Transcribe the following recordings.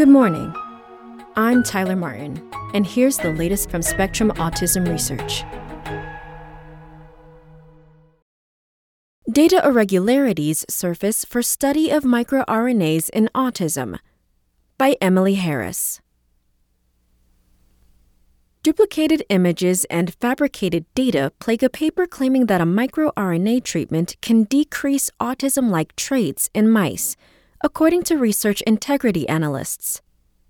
Good morning. I'm Tyler Martin, and here's the latest from Spectrum Autism Research. Data irregularities surface for study of microRNAs in autism by Emily Harris. Duplicated images and fabricated data plague a paper claiming that a microRNA treatment can decrease autism like traits in mice, according to research integrity analysts.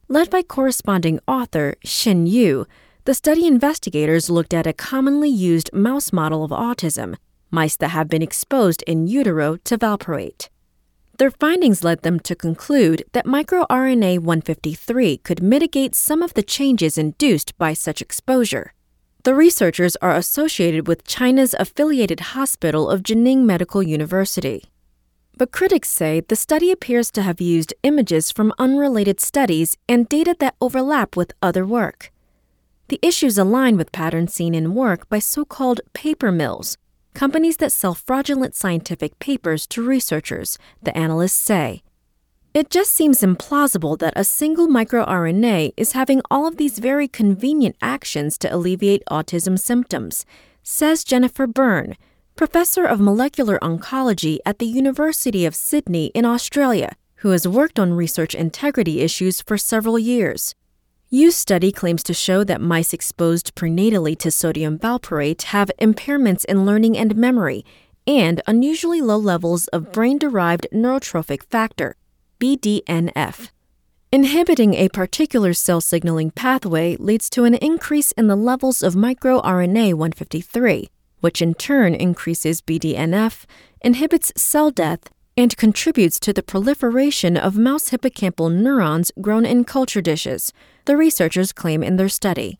Led by corresponding author Xin Yu, the study investigators looked at a commonly used mouse model of autism, mice that have been exposed in utero to valproate. Their findings led them to conclude that microRNA 153 could mitigate some of the changes induced by such exposure. The researchers are associated with China's affiliated hospital of Jining Medical University. But critics say the study appears to have used images from unrelated studies and data that overlap with other work. The issues align with patterns seen in work by so called paper mills, companies that sell fraudulent scientific papers to researchers, the analysts say. It just seems implausible that a single microRNA is having all of these very convenient actions to alleviate autism symptoms, says Jennifer Byrne, professor of molecular oncology at the University of Sydney in Australia, who has worked on research integrity issues for several years. Yu's study claims to show that mice exposed prenatally to sodium valproate have impairments in learning and memory and unusually low levels of brain derived neurotrophic factor, BDNF. Inhibiting a particular cell signaling pathway leads to an increase in the levels of microRNA 153, which in turn increases BDNF, inhibits cell death, and contributes to the proliferation of mouse hippocampal neurons grown in culture dishes, the researchers claim in their study.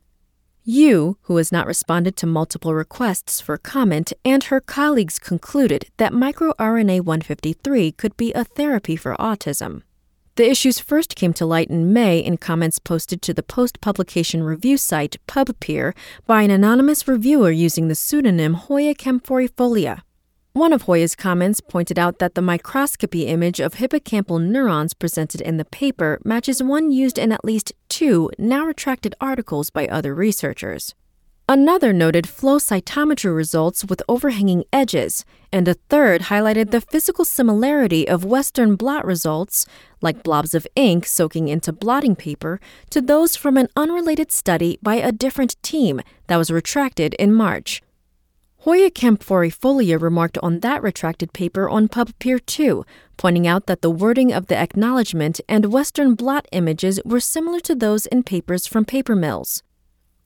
Yu, who has not responded to multiple requests for comment, and her colleagues concluded that microRNA 153 could be a therapy for autism. The issues first came to light in May in comments posted to the post publication review site PubPeer by an anonymous reviewer using the pseudonym Hoya camphorifolia. One of Hoya's comments pointed out that the microscopy image of hippocampal neurons presented in the paper matches one used in at least two now retracted articles by other researchers. Another noted flow cytometry results with overhanging edges, and a third highlighted the physical similarity of Western blot results, like blobs of ink soaking into blotting paper, to those from an unrelated study by a different team that was retracted in March. Hoya camphorifolia remarked on that retracted paper on PubPeer too, pointing out that the wording of the acknowledgement and Western blot images were similar to those in papers from paper mills.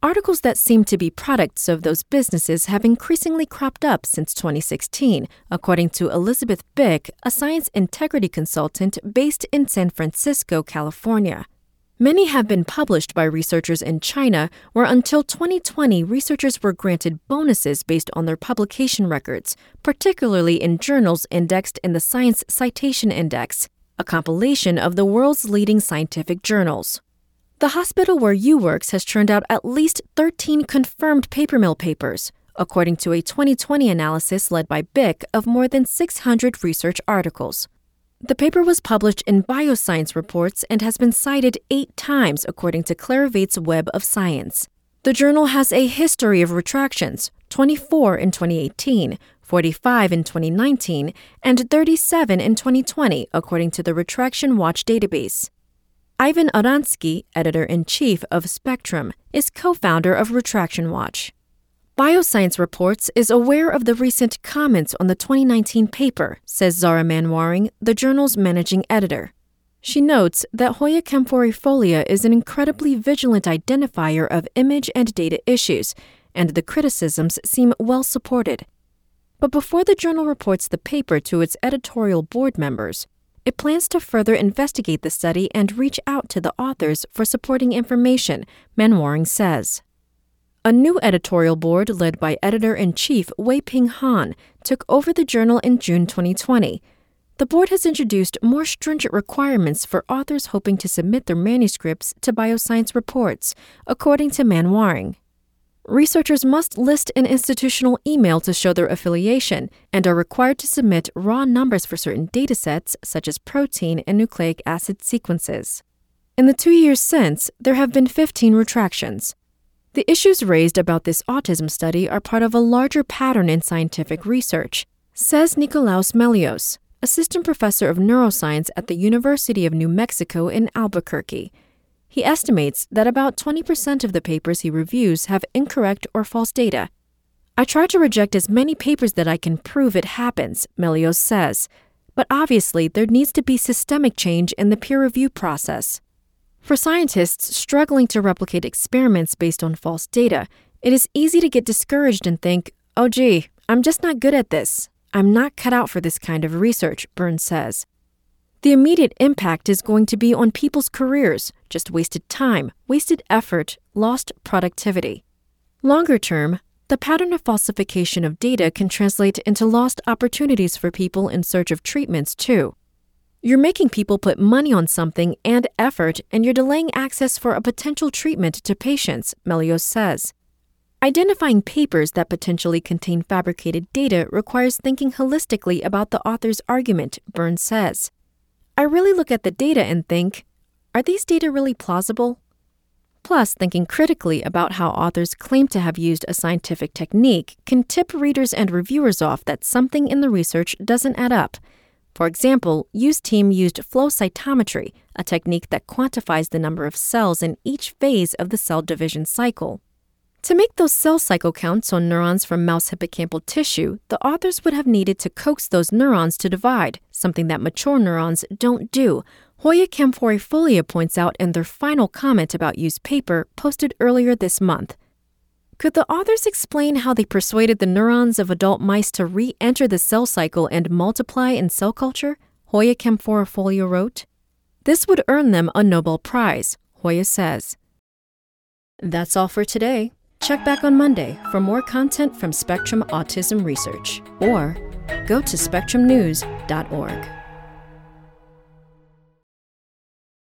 Articles that seem to be products of those businesses have increasingly cropped up since 2016, according to Elisabeth Bik, a science integrity consultant based in San Francisco, California. Many have been published by researchers in China, where until 2020, researchers were granted bonuses based on their publication records, particularly in journals indexed in the Science Citation Index, a compilation of the world's leading scientific journals. The hospital where Yu works has churned out at least 13 confirmed paper mill papers, according to a 2020 analysis led by Bik of more than 600 research articles. The paper was published in Bioscience Reports and has been cited eight times, according to Clarivate's Web of Science. The journal has a history of retractions 24 in 2018, 45 in 2019, and 37 in 2020, according to the Retraction Watch database. Ivan Oransky, editor in chief of Spectrum, is co founder of Retraction Watch. Bioscience Reports is aware of the recent comments on the 2019 paper, says Zara Manwaring, the journal's managing editor. She notes that Hoya camphorifolia is an incredibly vigilant identifier of image and data issues, and the criticisms seem well supported. But before the journal reports the paper to its editorial board members, it plans to further investigate the study and reach out to the authors for supporting information, Manwaring says. A new editorial board led by editor in chief Wei Ping Han took over the journal in June 2020. The board has introduced more stringent requirements for authors hoping to submit their manuscripts to bioscience reports, according to Manwaring. Researchers must list an institutional email to show their affiliation and are required to submit raw numbers for certain datasets, such as protein and nucleic acid sequences. In the two years since, there have been 15 retractions. The issues raised about this autism study are part of a larger pattern in scientific research, says Nikolaos Mellios, assistant professor of neuroscience at the University of New Mexico in Albuquerque. He estimates that about 20% of the papers he reviews have incorrect or false data. I try to reject as many papers that I can prove it happens, Mellios says, but obviously there needs to be systemic change in the peer review process. For scientists struggling to replicate experiments based on false data, it is easy to get discouraged and think, oh gee, I'm just not good at this. I'm not cut out for this kind of research, Byrne says. The immediate impact is going to be on people's careers, just wasted time, wasted effort, lost productivity. Longer term, the pattern of falsification of data can translate into lost opportunities for people in search of treatments, too. You're making people put money on something and effort, and you're delaying access for a potential treatment to patients, Mellios says. Identifying papers that potentially contain fabricated data requires thinking holistically about the author's argument, Byrne says. I really look at the data and think, are these data really plausible? Plus, thinking critically about how authors claim to have used a scientific technique can tip readers and reviewers off that something in the research doesn't add up for example, Yu's team used flow cytometry, a technique that quantifies the number of cells in each phase of the cell division cycle. To make those cell cycle counts on neurons from mouse hippocampal tissue, the authors would have needed to coax those neurons to divide, something that mature neurons don't do. Hoya Camphorifolia points out in their final comment about Yu's paper posted earlier this month. Could the authors explain how they persuaded the neurons of adult mice to re enter the cell cycle and multiply in cell culture? Hoya Camphorifolia wrote. This would earn them a Nobel Prize, Hoya says. That's all for today. Check back on Monday for more content from Spectrum Autism Research or go to spectrumnews.org.